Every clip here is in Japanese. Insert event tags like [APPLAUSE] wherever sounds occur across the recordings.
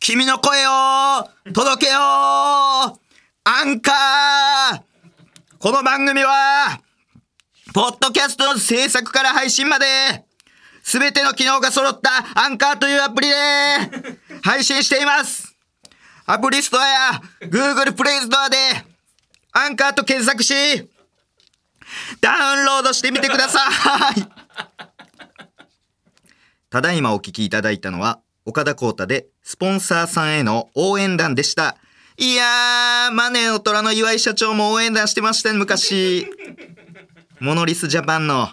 君の声を届けようアンカーこの番組は、ポッドキャストの制作から配信まで、すべての機能が揃ったアンカーというアプリで配信しています。アプリストアや Google プレイストアでアンカーと検索し、ダウンロードしてみてください。[LAUGHS] ただいまお聞きいただいたのは、岡田光太でスポンサーさんへの応援団でした。いやー、マネーの虎の岩井社長も応援団してましたね、昔。モノリスジャパンの。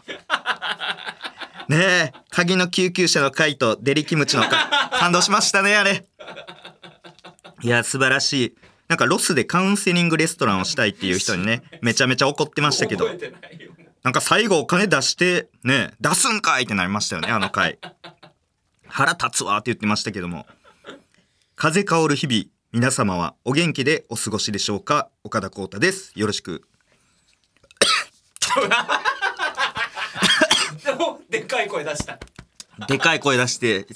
ねえ、鍵の救急車の回とデリキムチの回、感動しましたね、あれ。いや、素晴らしい。なんかロスでカウンセリングレストランをしたいっていう人にね、めちゃめちゃ怒ってましたけど。なんか最後お金出して、ね、出すんかいってなりましたよね、あの回。腹立つわって言ってましたけども。風香る日々、皆様はお元気でお過ごしでしょうか？岡田光太です。よろしく。でもでっかい声出したでかい声出して、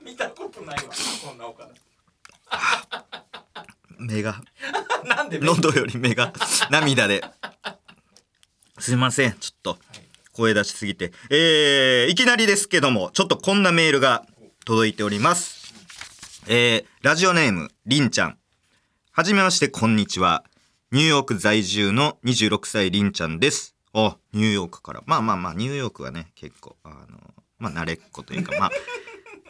見たことないわこんなお金目が、[LAUGHS] なんで喉より目が涙で。すいません、ちょっと。声出しすぎて。えー、いきなりですけども、ちょっとこんなメールが届いております。えー、ラジオネーム、りんちゃん。はじめまして、こんにちは。ニューヨーク在住の26歳りんちゃんです。あ、ニューヨークから。まあまあまあ、ニューヨークはね、結構、あの、まあ慣れっこというか、まあ、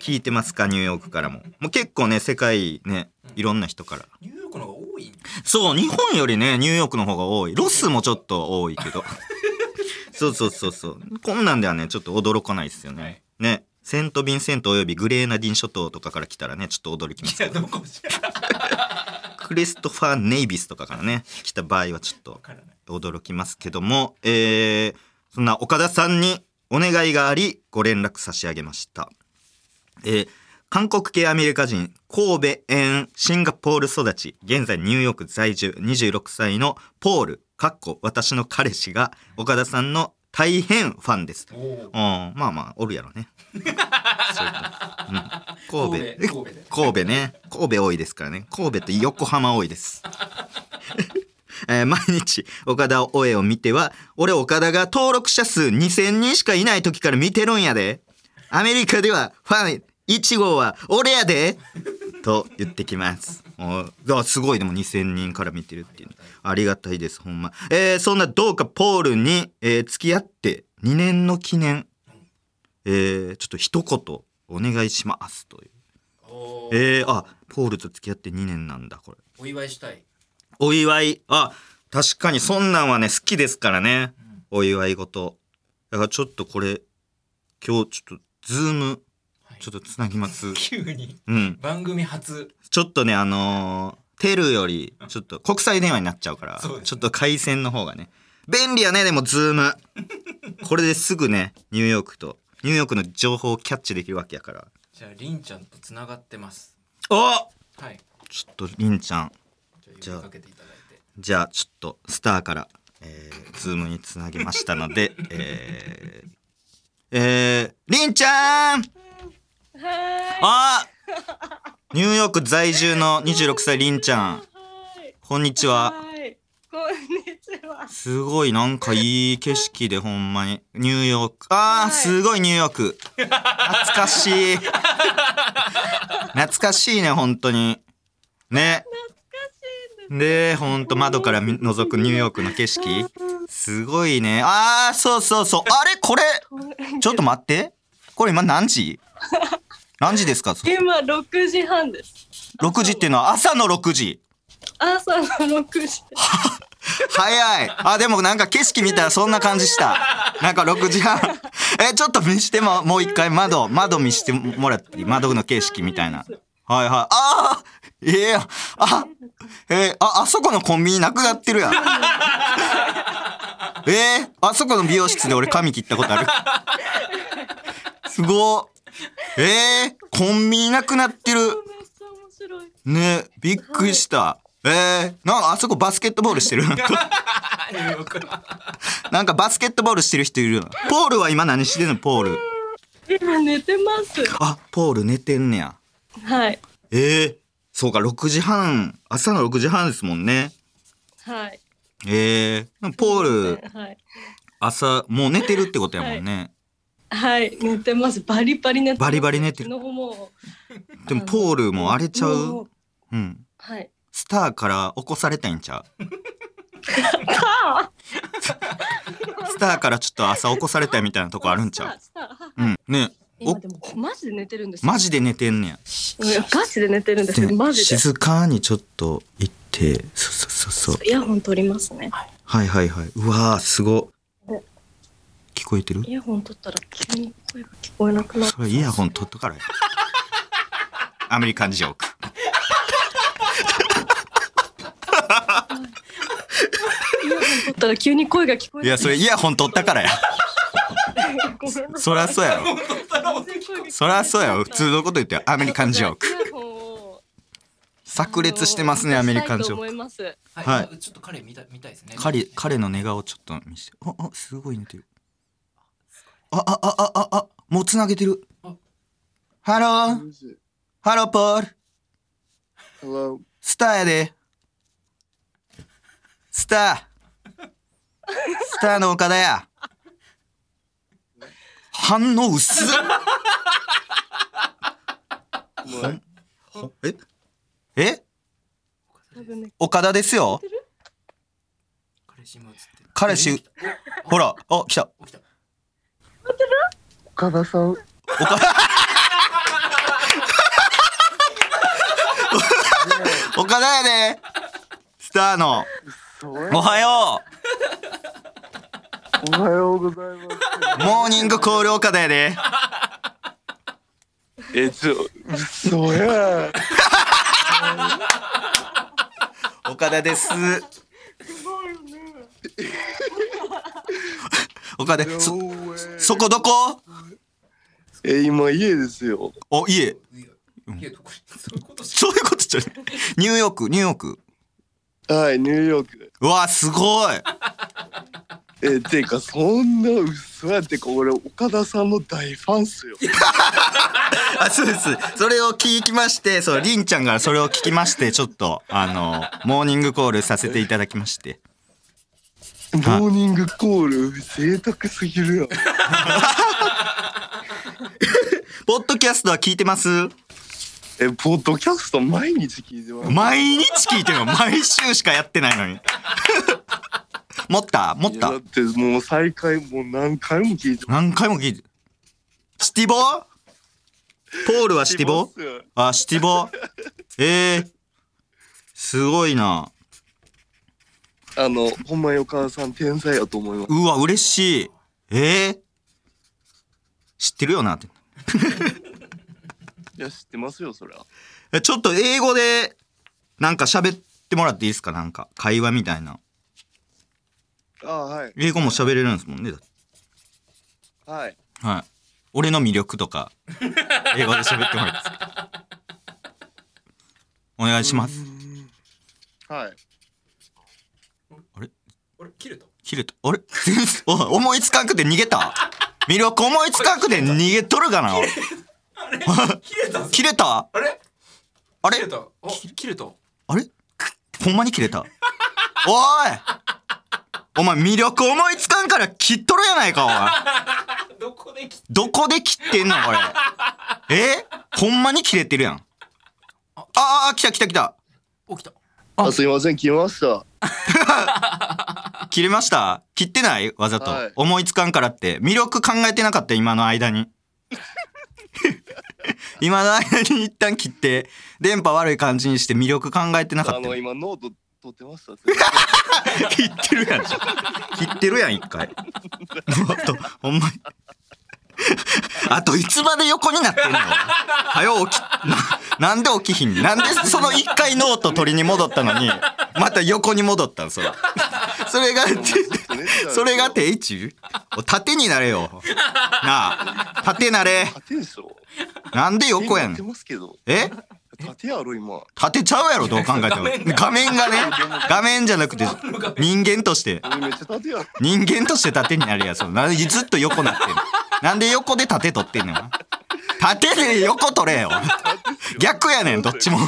聞いてますか、ニューヨークからも。もう結構ね、世界ね、いろんな人から。ニューヨークの方が多いそう、日本よりね、ニューヨークの方が多い。ロスもちょっと多いけど。そうそうそうそう。こんなんではね、ちょっと驚かないですよね。はいね。セント・ヴィンセントおよびグレーナディン諸島とかから来たらね、ちょっと驚きますけど。どクリストファー・ネイビスとかからね、来た場合はちょっと驚きますけども、えー、そんな岡田さんにお願いがあり、ご連絡差し上げました。えー韓国系アメリカ人、神戸園シンガポール育ち、現在ニューヨーク在住26歳のポール、かっこ私の彼氏が岡田さんの大変ファンです。うん、まあまあ、おるやろね。[LAUGHS] そういうことうん、神戸。神戸神戸で神戸ね。神戸多いですからね。神戸と横浜多いです。[LAUGHS] えー毎日岡田大江を見ては俺岡田が登録者数2000人しかいない時から見てるんやでアメリカではファン1号は俺やでと言ってきますおあすごいでも2000人から見てるっていう。ありがたいですほんま、えーそんなどうかポールに、えー付き合って2年の記念、えーちょっと一言お願いしますという。えー、あポールと付き合って2年なんだこれ。お祝いしたい。お祝い。あ確かにそんなんはね好きですからね、お祝い事。だからちょっとこれ今日ちょっとズームはいちょっとつなぎます。[LAUGHS] 急に。うん。番組初。ちょっとねあのーテルよりちょっと国際電話になっちゃうからそうですちょっと回線の方がね便利やねでもズーム。[LAUGHS] これですぐねニューヨークとニューヨークの情報をキャッチできるわけやから。じゃありんちゃんとつながってます。おはい。ちょっとりんちゃん。じゃあじゃあちょっとスターから、えー、ズームにつなげましたので、[LAUGHS] えー、えー、りんちゃんあニューヨーク在住の26歳りんちゃん。はい。こんにちは。はい。こんにちは。すごいなんかいい景色でほんまに。ニューヨーク。あー、はいすごいニューヨーク。懐かしい。懐かしいね、本当に。ね。で、ほんと窓から見覗くニューヨークの景色。すごいね。あー、そうそうそう。あれこれ、ちょっと待って。これ今何時？何時ですか？今六時半です。?6 時っていうのは朝の6時。朝の六時。[LAUGHS] 早い。あ、でもなんか景色見たらそんな感じした。なんか6時半。え、ちょっと見しても、もう一回窓、窓見してもらっていい窓の景色みたいな。はいはい。ああええあ、えーあ、あそこのコンビニなくなってるやん。[LAUGHS] えー、あそこの美容室で俺髪切ったことある。すごい。えー、コンビニなくなってる。ねびっくりした。えー、なんかあそこバスケットボールしてる？[LAUGHS] なんかバスケットボールしてる人いるよ。ポールは今何してんの？ポール。今寝てます。あポール寝てんねやはい。ええそうか6時半朝の6時半ですもんねはい。ええポールはい。朝もう寝てるってことやもんね、はい。寝てます。バリバリ寝てます。バリバリ寝てるでもポールも荒れちゃもう。ううん。はい。スターから起こされたいんちゃう？[LAUGHS] スターからちょっと朝起こされたいみたいなとこあるんちゃう？うん。ね。今でもマジで寝てるんですよ。マジで寝てんねや。ガチで寝てるんですマジで。静かにちょっと行って。そうそうそうそう。イヤホン取りますね。はい。はいはいうわーすごお聞こえてる？イヤホン取ったら急に声が聞こえなくなるそれイヤホン取っとからやアメリカンジョーク。イヤホン取ったら急に声が聞こえいやそれイヤホン取ったからや。そりゃそうやろ。そりゃそうやろ。普通のこと言ってよ。アメリカンジョーク。炸裂してますねアメリカンジョーク。はい、はい。ちょっと彼見た見たいですね。彼彼の寝顔ちょっと見せて。ああすごい寝てるああああああもうつなげてる。あハロー?ハローポール Hello. スターやで。スタースターの岡田や。反応薄っ?え？え？岡田ですよ。彼氏ほら。あ来た。起きた岡田さん。岡田。やで。スターの。おはよおはようございまうモーニングコール岡田やで。す。え、ちょ、嘘や。岡田です岡田そそこどこ？え、今家ですよ。お家。ういうこ？としそういうことじゃない。ニューヨークニューヨーク。はい、ニューヨーク。うわすごい。え、てか、そんな嘘やってか、俺、岡田さんの大ファンっすよ。[LAUGHS] あそうです。それを聞きましてそうりんちゃんからそれを聞きましてちょっとあのモーニングコールさせていただきましてモーニングコール、贅沢すぎるよ。[LAUGHS] ポッドキャストは聞いてます？え、ポッドキャスト毎日聞いてます。毎日聞いてるの？毎週しかやってないのに。[LAUGHS] 持った？持った？だってもう再開もう何回も聞いて何回も聞いてシティボポールはシティボますよ。あシティボえー、すごいなあの、ほんまに岡田さん天才やと思います。うわ嬉しいえー、知ってるよなって [LAUGHS] いや、知ってますよ、そりゃ。えちょっと英語でなんか喋ってもらっていいですか？なんか会話みたいなあはい。英語も喋れるんですもんねはい。はい俺の魅力とか英語で喋ってもらっていいですか [LAUGHS] お願いしますはい。あれ切れた切れたあれ？[LAUGHS] お思いつかんくて逃げた？魅力思いつかんくて逃げとるかな。切れ？た切れたあれ？あれ？切れたあ切れたあれ？ほんまに切れた？おい！お前魅力思いつかんから切っとるやないかおい。[LAUGHS] どこで切っどこで切ってんの？これ。え？ほんまに切れてるやん。ああ来た来た来た。起きた。あ、すいません、来ました。[LAUGHS] 切れました？切ってない？わざと、はい。思いつかんからって。魅力考えてなかった？今の間に。[LAUGHS] 今の間に一旦切って。電波悪い感じにして魅力考えてなかった。あの、今ノート取ってました。[LAUGHS] 切ってるやん。切ってるやん一回。もっとほんまに [LAUGHS] あといつまで横になってんの？[LAUGHS] はよ起き。ななんで起きひん？なんでその一回ノート取りに戻ったのにまた横に戻ったんそれ。[LAUGHS] それがそれが定位置？縦になれよ。なあ縦なれ。なんで横やん？え？縦やろ今。立てちゃうやろどう考えても。画面がね画面じゃなくて人間として。人間として縦になるやつ。なんでずっと横なってんの？なんで横で縦取ってんのよ縦で横取れよ。逆やねんどっちも。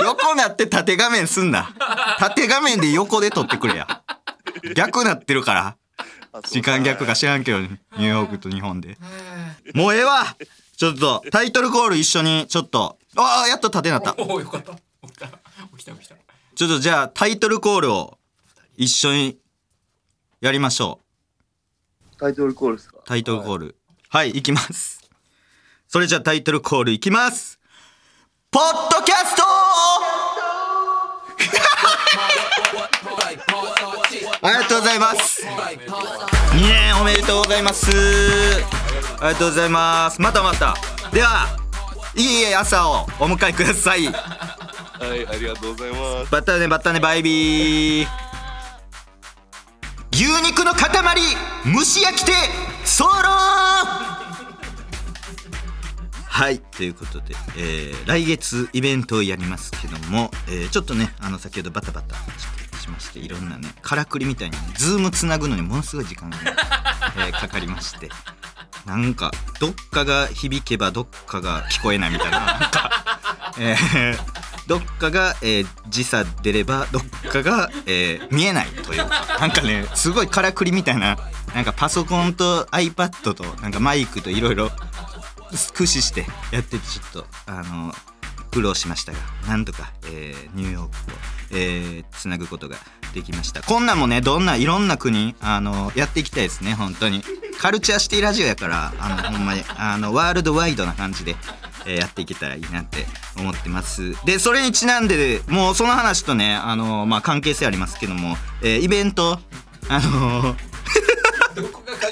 横なって縦画面すんな。縦画面で横で撮ってくれや。逆なってるから。時間逆か知らんけどニューヨークと日本で。もうええわ。ちょっとタイトルコール一緒にちょっと。ああやっと縦なった。おおよかった。起きた起きた起きた。ちょっとじゃあタイトルコールを一緒にやりましょタイトルコールですか？うタイトルコール。はい、い、きます。それじゃあタイトルコールいきます。ポッドキャスト！[LAUGHS] ありがとうございます。2年おめでとうございます。ありがとうございます。またまた。ではいい朝をお迎えください。はいありがとうございます。バッタねバッタねバイビー牛肉の塊蒸し焼きてソロはいということで、えー来月イベントをやりますけども、えーちょっとねあの先ほどバタバタしましていろんなねからくりみたいにねズームつなぐのにものすごい時間がね、[LAUGHS] えーかかりましてなんかどっかが響けばどっかが聞こえないみたいななんか、えーどっかが、えー時差出ればどっかが、えー見えないというかなんかねすごいからくりみたいななんかパソコンと iPad となんかマイクといろいろ駆使してやっててちょっとあの苦労しましたがなんとか、えーニューヨークと、えつなぐことができました。こんなんもねどんないろんな国あのやっていきたいですね本当に。カルチャーシティラジオやからあのほんまにあのワールドワイドな感じで、えーやっていけたらいいなって思ってます。でそれにちなんでもうその話とねあの、まあ、関係性ありますけども、えーイベントあの [LAUGHS] どこが関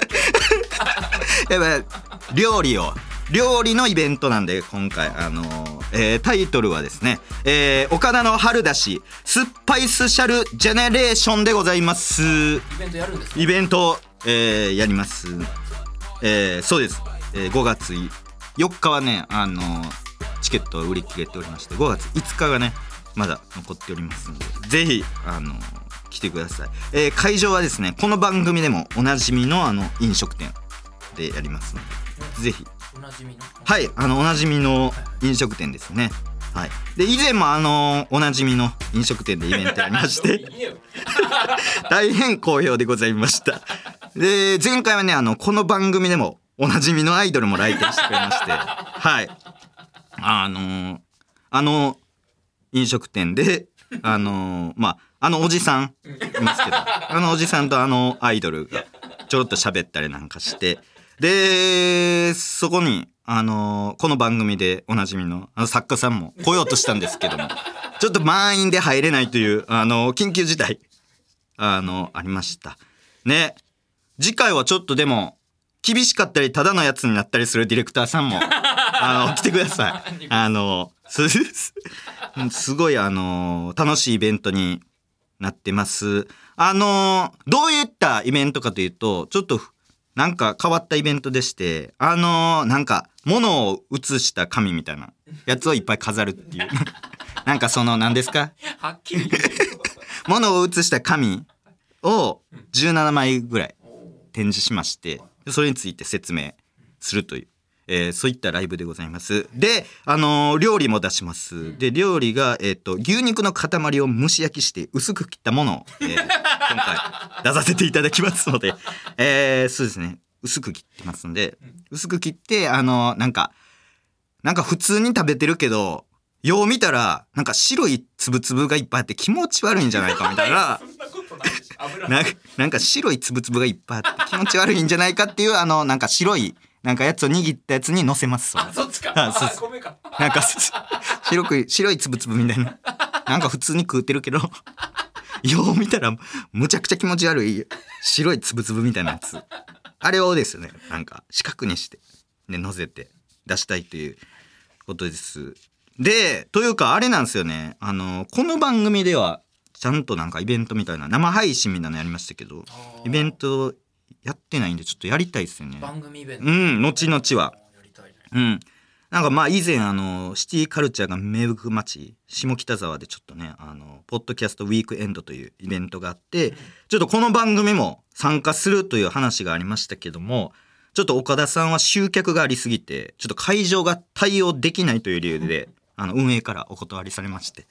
係？[LAUGHS] やっぱ料理を料理のイベントなんで今回あのーえータイトルはですね、えー岡田の春だしスパイスシャルジェネレーションでございます。イベントやるんですか？イベント、えーやります、えーそうです、えー5月4日はねあのーチケット売り切れておりまして5月5日がねまだ残っておりますのでぜひあのー来てください、えー会場はですねこの番組でもおなじみのあの飲食店でやりますのでぜひ。はいあのおなじみの飲食店ですね。はい。で以前もあのおなじみの飲食店でイベントやりまして [LAUGHS] 大変好評でございました。で前回はねあのこの番組でもおなじみのアイドルも来店してくれまして。[LAUGHS] はい。あのーあの飲食店であのーまああのおじさんいますけど。[LAUGHS] あのおじさんとあのアイドルがちょろっと喋ったりなんかして。でそこにあのーこの番組でおなじみのあの作家さんも来ようとしたんですけども。[LAUGHS] ちょっと満員で入れないというあの緊急事態あのありました。ね。次回はちょっとでも厳しかったりただのやつになったりするディレクターさんも [LAUGHS] あの来てください。[LAUGHS] あのすすごいあの楽しいイベントになってます。あのどういったイベントかというとちょっとなんか変わったイベントでしてあのなんか物を写した紙みたいなやつをいっぱい飾るっていう。[LAUGHS] なんかその何ですか？はっきり物を写した紙を17枚ぐらい展示しましてでそれについて説明するという、えーそういったライブでございます。で、あのー料理も出します。で料理が、えー、と牛肉の塊を蒸し焼きして薄く切ったものを、えー今回出させていただきますので、えーそうですね。薄く切ってますんで薄く切ってあのーなんかなんか普通に食べてるけどよう見たらなんか白いつぶつぶがいっぱいあって気持ち悪いんじゃないかみたいな [LAUGHS] ななんか白いつぶつぶがいっぱいあって気持ち悪いんじゃないかっていうあのなんか白いなんかやつを握ったやつに乗せますあそっちか。あそうそう。あ米か。なんかす白く白いつぶつぶみたいな。なんか普通に食うてるけどよう見たらむちゃくちゃ気持ち悪い白いつぶつぶみたいなやつ。あれをですねなんか四角にしてで乗せて出したいということです。でというかあれなんですよね。あのこの番組ではちゃんとなんかイベントみたいな生配信みたいなのやりましたけどイベントやってないんでちょっとやりたいですよね。番組イベント。うん後々は。やりたいねうん。なんかまあ以前あのシティカルチャーが芽吹く街下北沢でちょっとねあのポッドキャストウィークエンドというイベントがあってちょっとこの番組も参加するという話がありましたけどもちょっと岡田さんは集客がありすぎてちょっと会場が対応できないという理由であの運営からお断りされまして。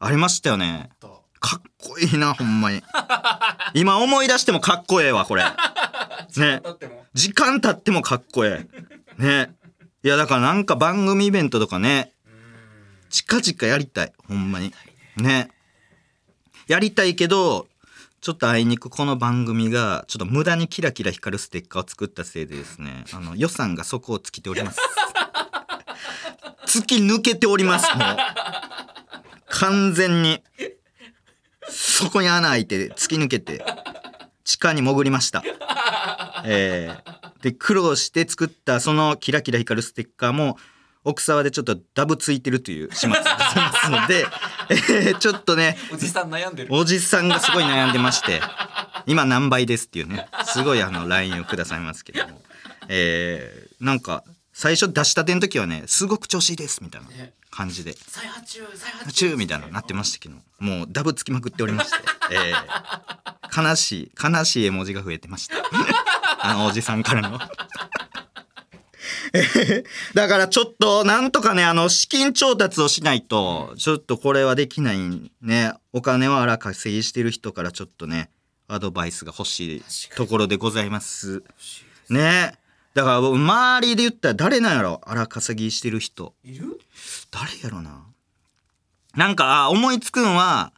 ありましたよね。とかっこいいなほんまに。今思い出してもかっこええわこれ。[LAUGHS] ね。だっても。時間経ってもかっこええ。ね。いやだからなんか番組イベントとかね。近々やりたいほんまに。ね。やりたいけどちょっとあいにくこの番組がちょっと無駄にキラキラ光るステッカーを作ったせいでですねあの予算がそこを尽きております。[LAUGHS] 突き抜けておりますもう。完全にそこに穴開いて突き抜けて地下に潜りました。えー、で苦労して作ったそのキラキラ光るステッカーも奥沢でちょっとダブついてるという始末でございますので、[LAUGHS] えーちょっとねおじさん悩んでる。おじさんがすごい悩んでまして今何倍ですっていうねすごいあの LINE をくださいますけども、えーなんか最初出したての時はねすごく調子いいですみたいな。ね感じで。再発中再発みたいなのなってましたけど。もうダブつきまくっておりまして、[LAUGHS] えー悲しい悲しい絵文字が増えてました。[LAUGHS] あのおじさんからの。えーだからちょっとなんとかねあの資金調達をしないとちょっとこれはできないね。お金を荒稼ぎしてる人からちょっとねアドバイスが欲しいところでございます。ねだから周りで言ったら誰なんやろ？荒稼ぎしてる人。いる？誰やろな？なんかあ思いつくんは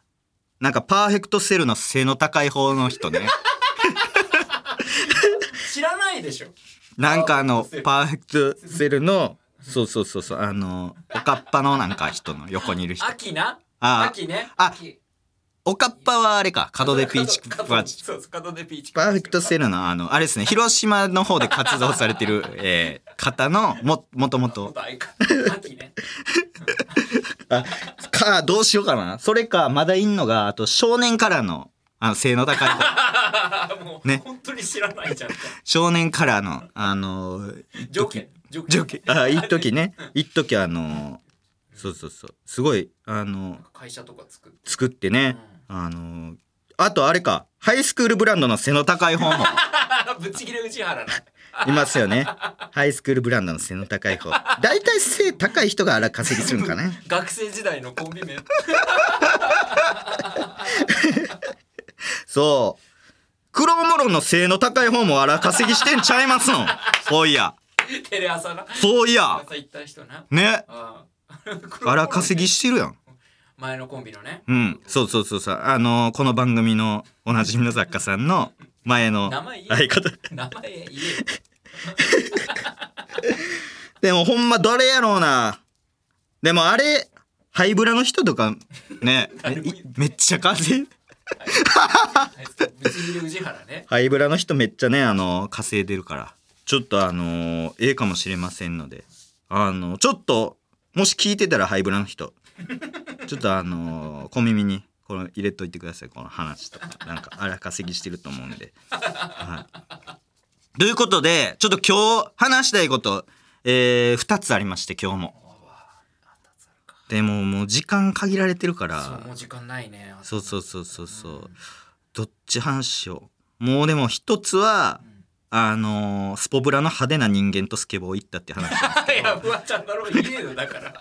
なんかパーフェクトセルの背の高い方の人ね。知らないでしょ。なんかあのパパーフェクトセルのそうそうそうそうあのおかっぱのなんか人の横にいる人。秋な？あ秋ね。あ秋おかっぱはあれか。門出ピーチ角パそうそう門出ピーチ。パーフェクトセルのあのあれですね。広島の方で活動されてる、[LAUGHS] えー方のももともとあかどうしようかな。それかまだいんのがあと少年からのあの背の高い方。[LAUGHS] もう、ね。本当に知らないじゃん。少年カラーのあの条件。ョケあ一時ね。一時あのそうそうそう。すごいあの会社とか作って。作ってね、あのあとあれかハイスクールブランドの背の高い方も。[LAUGHS] ぶっちぎれ宇治原ないますよね。ハイスクールブランドの背の高い方。大体背高い人が荒稼ぎするんかね。[LAUGHS] 学生時代のコンビ名。[LAUGHS] そう。黒モロの背の高い方も荒稼ぎしてんちゃいますの。そういや。テレ朝なそういや。ね。荒稼ぎしてるやん前のコンビのね。うん、そうそうそうそう。あのこの番組のおなじみの作家さんの前の名前言え。相方。名前言え。[LAUGHS] でもほんま誰やろうな。でもあれハイブラの人とかね誰も言い。めっちゃ稼い。[LAUGHS] ハイブラの人めっちゃねあの稼いでるから。ちょっとあのええかもしれませんので。あのちょっともし聞いてたらハイブラの人 [LAUGHS] ちょっとあの小耳にこの入れといてください。この話とか。なんか荒稼ぎしてると思うんで。はい、ということでちょっと今日話したいこと、えー、2つありまして今日も。でももう時間限られてるから。そうもう時間ないね。そうそうそうそうそう。どっち話しよう。もうでも一つは、あのースポブラの派手な人間とスケボー行ったって話 [LAUGHS] いやフワちゃんだろ言えよだから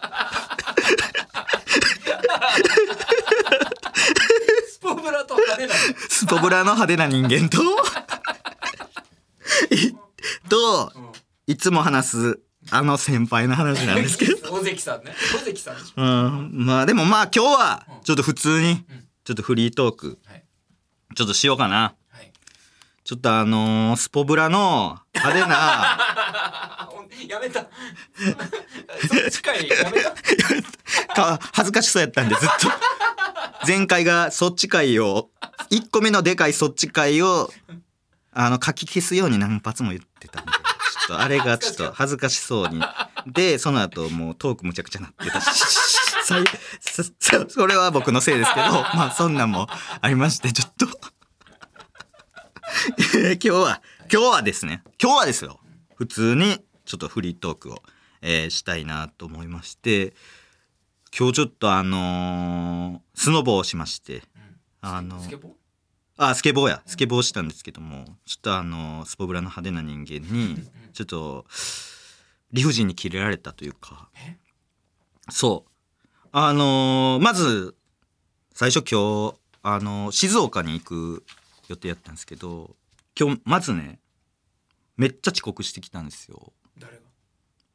スポブラと派手なスポブラの派手な人間と [LAUGHS] いといつも話すあの先輩の話なんですけど。大関さんね。大関さんでしょ。うん。まあでもまあ今日はちょっと普通にうん。ちょっとフリートークはい。ちょっとしようかな。はい。ちょっとあのースポブラの派手な [LAUGHS] やめた。[LAUGHS] そっちかい。やめたか恥ずかしそうやったんでずっと。前回がそっち回を1個目のでかいそっち回をあの書き消すように何発も言ってたんでちょっとあれがちょっと恥ずかしそうに。でその後もうトークむちゃくちゃなってたし。[LAUGHS] それは僕のせいですけどまあそんなんもありましてちょっと。えー今日は今日はですね。今日はですよ。普通にちょっとフリートークを、えーしたいなと思いまして今日ちょっとあのースノボをしまして。あのスケボー？あスケボーや。スケボーしたんですけども。ちょっとあのスポブラの派手な人間にちょっと理不尽にキレられたというか。え？そう。あのーまず最初今日あのー静岡に行く予定やったんですけど今日まずねめっちゃ遅刻してきたんですよ。誰が？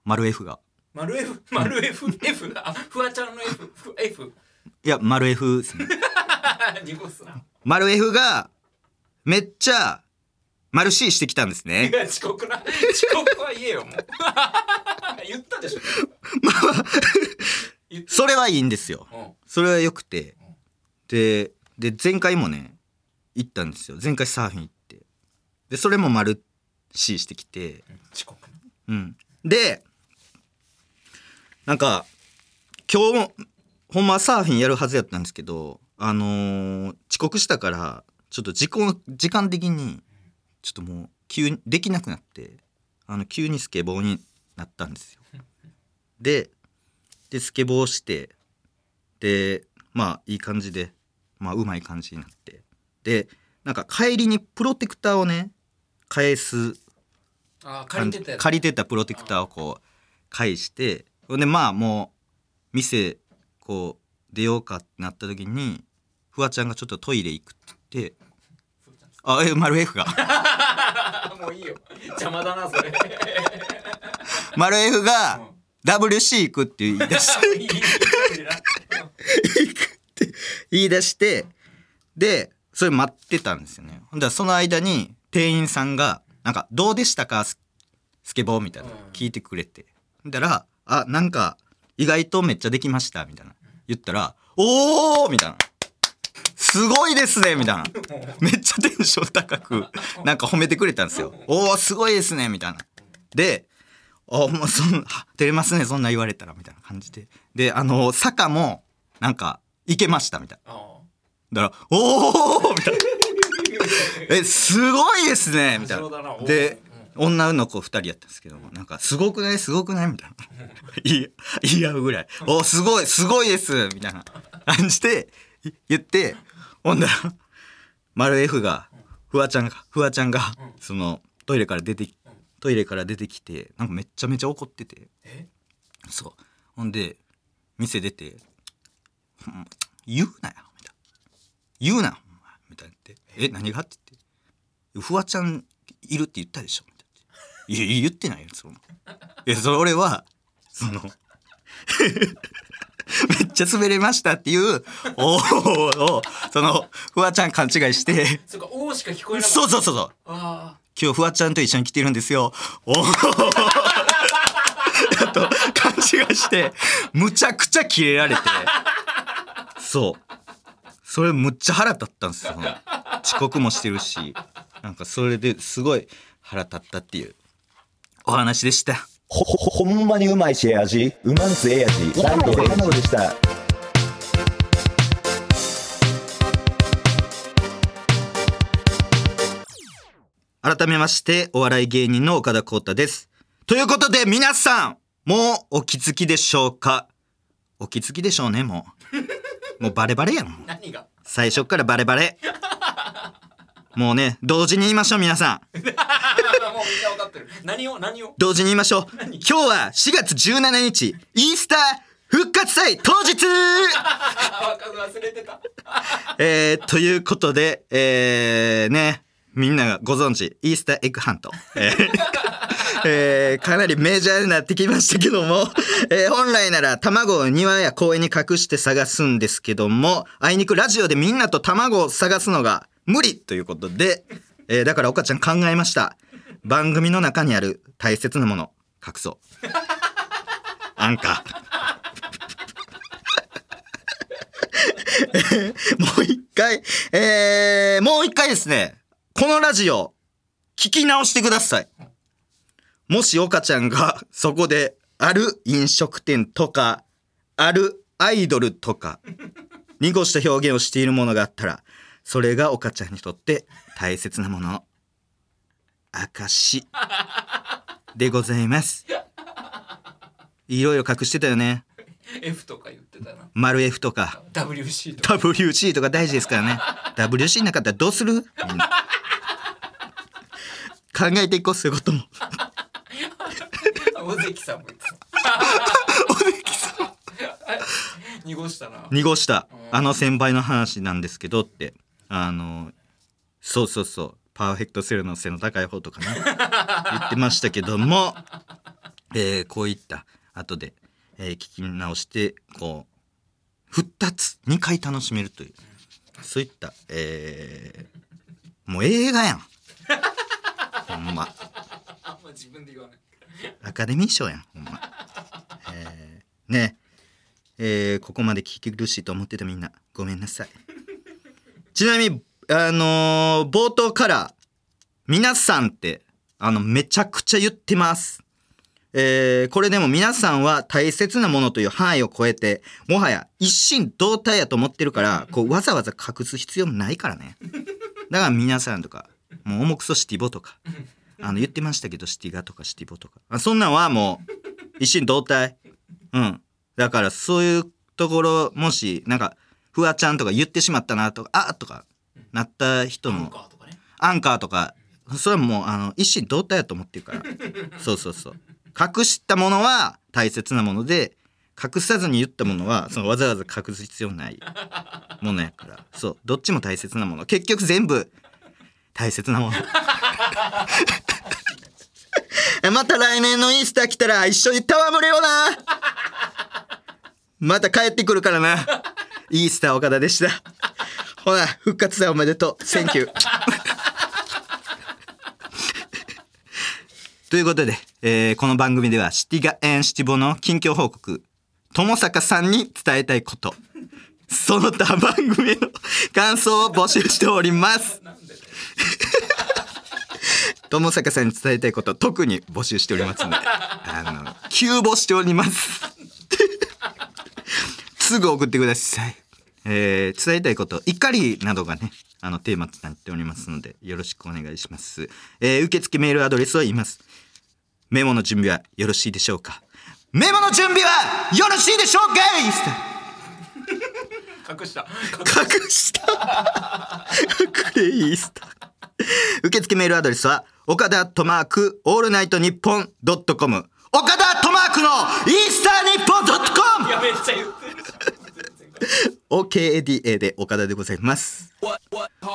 丸 F が丸 F 丸 F F あフワちゃんの F フ F いや丸 F ですね。[LAUGHS] 濁すな。丸 F がめっちゃ丸 C してきたんですいねや遅刻な遅刻は言えよもう。[LAUGHS] 言ったでしょ。言っそれはいいんですよ。うん。それはよくて。でで前回もね行ったんですよ。前回サーフィン行って。でそれも丸 C してきて。遅刻なうん。でなんか今日もほんまはサーフィンやるはずやったんですけどあのー遅刻したからちょっと時間時間的にちょっともう急にできなくなってあの急にスケボーになったんですよ。[LAUGHS] ででスケボーしてでまあいい感じでまあうまい感じになってでなんか帰りにプロテクターをね返すあ借りてた借りてたプロテクターをこう返してほんでまあもう店こう出ようかってなった時にフワちゃんがちょっとトイレ行くって言ってあえ丸 F が。あ [LAUGHS] もういいよ。邪魔だなそれ。[LAUGHS] 丸 F がうん。WC 行くって言い出して。[LAUGHS] いいいい言い出してでそれ待ってたんですよね。ほんだらその間に店員さんが「なんかどうでしたかススケボー」みたいなうん聞いてくれて。ほんだら「あなんか意外とめっちゃできました」みたいな。言ったら「おー!」みたいな「すごいですね」みたいな。めっちゃテンション高くなんか褒めてくれたんですよ「おーすごいですね」みたいな。であもうそんは照れますねそんな言われたらみたいな感じで。であの坂もなんか行けましたみたいな。あだから「おお!」みたいな「えすごいですね」みたいな。で女の子2人やったんですけどもなんか「すごくない？すごくない?」みたいな。言 [LAUGHS] い言い合うぐらい「おすごいすごいです」みたいな感じで言ってほんだら丸 F がフワちゃんがフワちゃんがそのトイレから出てトイレから出てきてなんかめちゃめちゃ怒ってて。そう。ほんで店出て「言うなよ」みたいな「言うなほんま」みたいなって「え何が?」って言って「フワちゃんいるって言ったでしょ」いな「いや言ってないよその。いやそれ俺はその [LAUGHS] めっちゃ滑れましたっていう「おーをそのフワちゃん勘違いして。そっか「お」しか聞こえなかった。そうそうそうそう。あ今日フワちゃんと一緒に来てるんですよ。おお。[LAUGHS] と勘違いしてむちゃくちゃキレられて。そう。それむっちゃ腹立ったんですよ遅刻もしてるし。なんかそれですごい腹立ったっていうお話でした。ほ、ほ、ほんまにうまいしええ味？うまんすええ味？ライトで。花でした。改めましてお笑い芸人の岡田光太です。ということで皆さんもうお気づきでしょうか？お気づきでしょうねもう。もうバレバレやろあ [LAUGHS] 何が？最初っからバレバレもうね同時に言いましょう皆さん。[LAUGHS] もうみんな分かってる。何を？何を？同時に言いましょう。今日は4月17日イースター復活祭当日。[LAUGHS] 忘れてた。[LAUGHS] えー、ということで、えー、ねみんながご存知イースターエッグハント、えーえーかなりメジャーになってきましたけども、えー本来なら卵を庭や公園に隠して探すんですけどもあいにくラジオでみんなと卵を探すのが無理ということで、えーだから岡ちゃん考えました。番組の中にある大切なもの隠そう。アンカー。もう一回、えー、もう一回ですね、このラジオ、聞き直してください。もし岡ちゃんがそこである飲食店とか、あるアイドルとか、濁した表現をしているものがあったら、それが岡ちゃんにとって大切なもの。証でございます。いろいろ隠してたよね。F とか言ってたな。丸 F とか。WC とか。WC とか大事ですからね。WC なかったらどうする？みん。な考えていこうそういうことも。尾関さんも言ってた。尾関さん。[LAUGHS] 濁したな。濁した。あの先輩の話なんですけどってあのそうそうそうパーフェクトセルの背の高い方とかね言ってましたけども、[LAUGHS] えーこういった後で、えー聞き直してこう2つ2回楽しめるというそういった、えーもう映画やん。[LAUGHS] ほんま。あんま自分で言わない。アカデミー賞やんほんま、えーねえーここまで聞き苦しいと思ってたみんなごめんなさいちなみにあのー冒頭から皆さんってあのめちゃくちゃ言ってます。えーこれでも皆さんは大切なものという範囲を超えてもはや一心同体やと思ってるからこうわざわざ隠す必要もないからね。だから皆さんとかもう重くそシティボとかあの言ってましたけどシティガとかシティボとか。あそんなんはもう一心同体。うん。だからそういうところもしなんかフワちゃんとか言ってしまったなとかあとかなった人もアンカーとかそれはもうあの一心同体やと思ってるから。[LAUGHS] そうそうそう。隠したものは大切なもので隠さずに言ったものはそのわざわざ隠す必要ないものやから。そう。どっちも大切なもの。結局全部大切なもの。[LAUGHS] また来年のイースター来たら一緒に戯れような。また帰ってくるからなイースター岡田でした。[LAUGHS] ほな復活祭おめでとう。 Thank you ということで、えーこの番組ではシティガエンシティボの近況報告友坂さんに伝えたいことその他番組の [LAUGHS] 感想を募集しております。[LAUGHS] 友坂さんに伝えたいこと特に募集しておりますのであの急募しておりますすぐ送ってください、えー伝えたいこと怒りなどがねあのテーマとなっておりますのでよろしくお願いします、えー受付メールアドレスを言います。メモの準備はよろしいでしょうか？メモの準備はよろしいでしょうか？隠した。隠した。クレイスタ受付メールアドレスは岡田アットマークオールナイトニッポンドットコム。岡田トマークのイースターニッポンドットコム。いやめっちゃ言ってる OKADA で岡田でございます。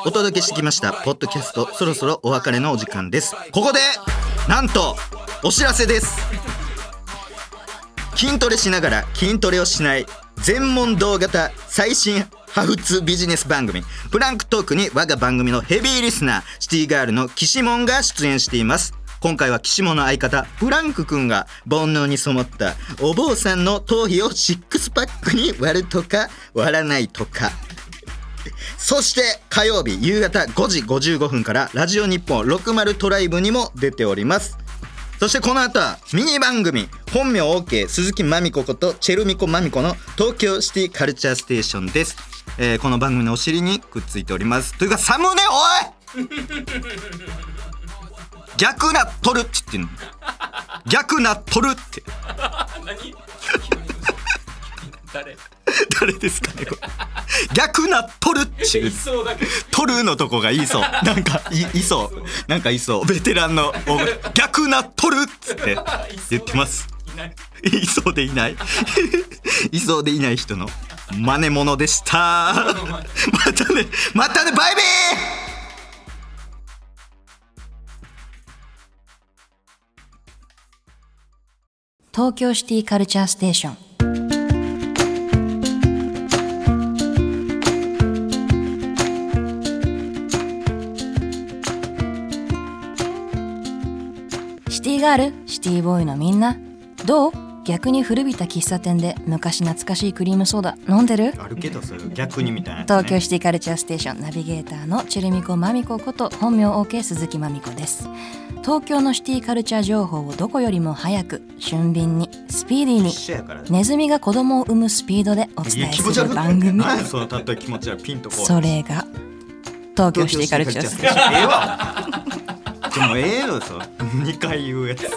お届けしてきましたポッドキャストそろそろお別れのお時間です。ここでなんとお知らせです。筋トレしながら筋トレをしない全問答型最新ハフツビジネス番組。プランクトークに我が番組のヘビーリスナーシティガールの岸門が出演しています。今回は岸門の相方プランクくんが煩悩に染まったお坊さんの頭皮をシックスパックに割るとか割らないとか。そして火曜日夕方5時55分からラジオ日本60トライブにも出ております。そしてこの後はミニ番組本名 OK 鈴木まみこことチェルミコまみこの東京シティカルチャーステーションです、えーこの番組のお尻にくっついております。というかサムネおい! [LAUGHS] 逆なっとるって言ってんの。逆なっとるって。何？誰？誰ですかねこれ。逆なっとるっていう。いそうだけど。取るのとこがいいそう。なんかいいそう。なんかいそう。ベテランのお逆な取るっつって。言ってます。いない。いそうでいない。いそうでいない人の真似物でした。またねまたねバイビー東京シティカルチャーステーション。シティガールシティボーイのみんなどう？逆に古びた喫茶店で昔懐かしいクリームソーダ飲んでる？あるけどそれ逆にみたいなね、東京シティカルチャーステーションナビゲーターのチェルミコマミコこと本名 OK 鈴木まみこです。東京のシティカルチャー情報をどこよりも早く俊敏にスピーディーにネズミが子供を産むスピードでおい伝えする番組。その例え気持ち悪いピンとこう。それが東京シティカルチャーステーション。ええわ。でもええのそ2回言うやつ。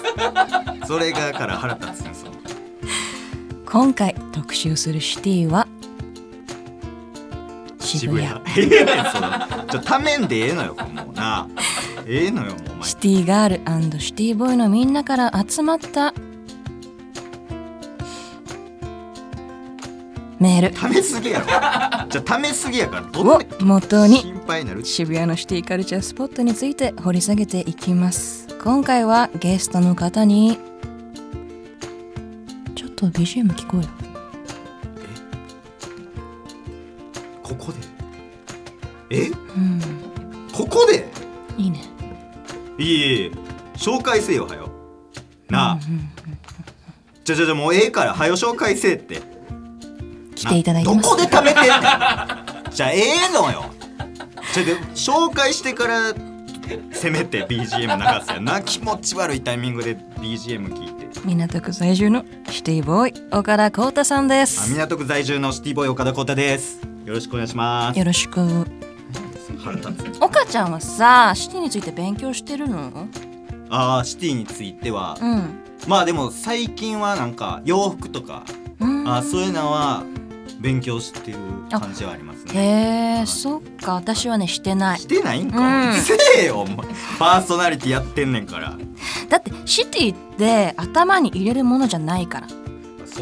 それがから腹立つねんその今回特集するシティは渋谷。ええねんそのちょためんでええのよもうな。ええのよもうお前。シティガールシティボーイのみんなから集まったメール。ためすぎやろ。じゃためすぎやからどを元に心配になる？渋谷のシティカルチャースポットについて掘り下げていきます。今回はゲストの方にと BGM 聞こえよここで？え？うん。ここで？いいね。いいいい紹介せよはよ。なあ、うんうんじゃじゃじゃもうええからはよ紹介せえって。来ていただいてどこで貯めてんねん。[LAUGHS] じゃあええのよ。ちょで紹介してからせめて BGM 流すやん。な気持ち悪いタイミングで BGM 聞いて港区在住のシティボーイ岡田光太さんであす港区在住のシティボーイ岡田光太です。よろしくお願いします。よろしく。岡ちゃんはさシティについて勉強してるの？あーシティについては、うん。まあでも最近はなんか洋服とか、うん。あーそういうのは勉強してる感じはありますね。へえそっか。私はねしてない。してないんか、うん。せえよお前。パーソナリティやってんねんから。だってシティって頭に入れるものじゃないから。そ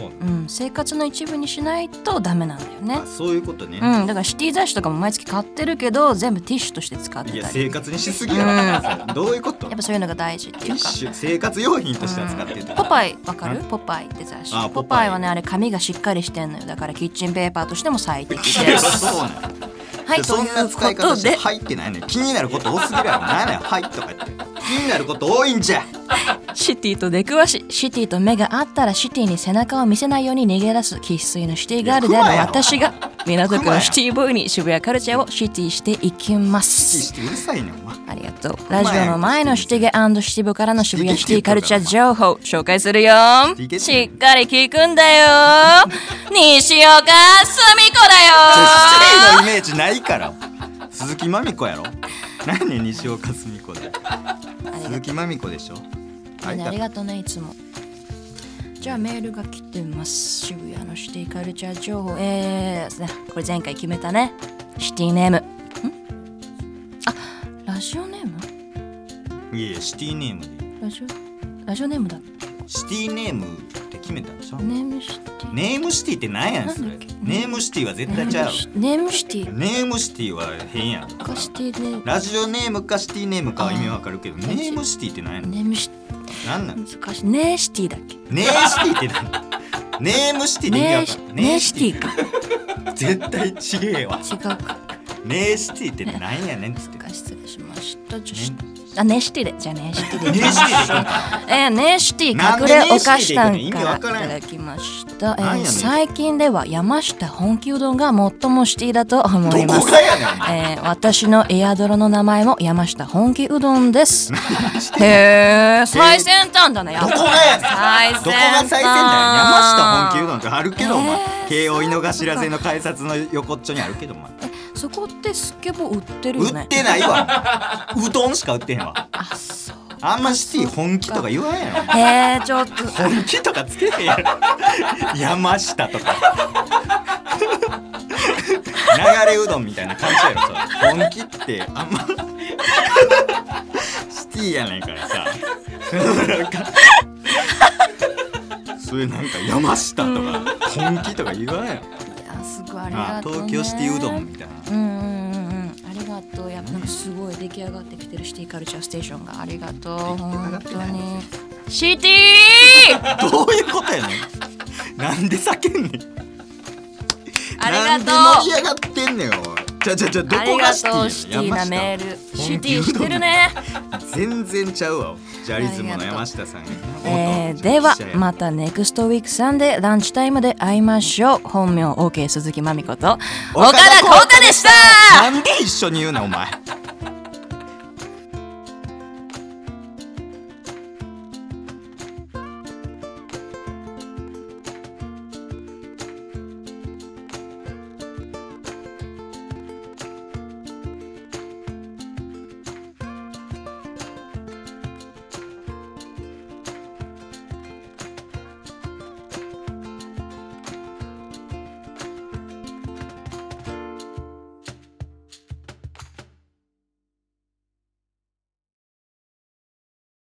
ううん、生活の一部にしないとダメなんだよね。あ。そういうことね、うん、だからシティ雑誌とかも毎月買ってるけど全部ティッシュとして使ってたり。いや生活にしすぎや。ろ、どういうこと？やっぱそういうのが大事っていうか。ティッシュ生活用品としては使ってるポパイわかる？ポパイって雑誌。あポパイ。はねあれ紙がしっかりしてんのよ。だからキッチンペーパーとしても最適。ですそうなんはいとそんないう使い方して入ってないねん気になること多すぎるやろ。何やはいとか言って。気になること多いんじゃシティと出くわしシティと目があったらシティに背中を見せないように逃げ出す生粋のシティガールである私が港区のシティボーイに渋谷カルチャーをシティしていきまシす。ティしてうるさいねんお前ありがとう。ラジオの前のシティゲシティブからの渋谷シティカルチャー情報紹介するよ。ゲしっかり聞くんだよ。[LAUGHS] 西岡すみ子ちょシティのだよ。イメージないから。鈴木まみ子やろ。何西岡澄子で。鈴木まみ子でしょありありがとうねいつも。じゃあメールが来てます。渋谷のシティカルチャー情報。えーですね、これ前回決めたね。シティネーム。ん？あ、ラジオネーム？いやいやシティネームでラジオ？ラジオネームだ。シティネームって決めたんでしょ？ネームシティ。ネームシティって何やねんそれなんだっけ？ネームシティは絶対ちゃうネームシティ。ネームシティは変やん。ラジオネームかシティネームかは意味わかるけどあネームシティって何やねんネームシ何なん難しい。ネーシティだっけ？ネーシティって何ネームシティで意味わかるネーシティか。絶対ちげえわ。違うか。ネーシティって何やねんっつって失礼しました。ちょしあ、ネーシティで。じゃあネーシティで。[LAUGHS] えー、ネーシティ隠れお菓子たんで意味からいただきました。え最近では山下本気うどんが最もシティだと思いどます。えー、私のエアドロの名前も山下本気うどんです。[LAUGHS] へえ、最先端だね。やっぱどこがやねん最先端。どこが最先端や山下本気うどんってあるけどお前えー慶応井の頭線の改札の横っちょにあるけどお前そこってスケボー売ってるよね。売ってないわ。[LAUGHS] うどんしか売ってへんわ。あ、そう。あんまシティ本気とか言わんやろへえ、ちょっと。本気とかつけへんやろ。[LAUGHS] 山下とか。[LAUGHS] 流れうどんみたいな感じやろそれ。本気ってあんま。シティやねんからさ。なんかそういうなんか山下とか本気とか言わんやろあがとう、ね、あ東京シティうどんみたいな。うんうんうんうん。ありがとう。やっぱなんかすごい出来上がってきてるシティカルチャーステーションがありがとう。本当に。シティどういうことやねん。なんで叫んねん。ありがと盛り上がってんねんおいじゃじゃじゃうどこがシティシティなメール。下シティしてるね。全然ちゃうわ。ジャリズムの山下さんやえー、元ではまたネクストウィークさんでランチタイムで会いましょう本名 OK 鈴木まみこと岡田浩太でした。なんで一緒に言うねんお前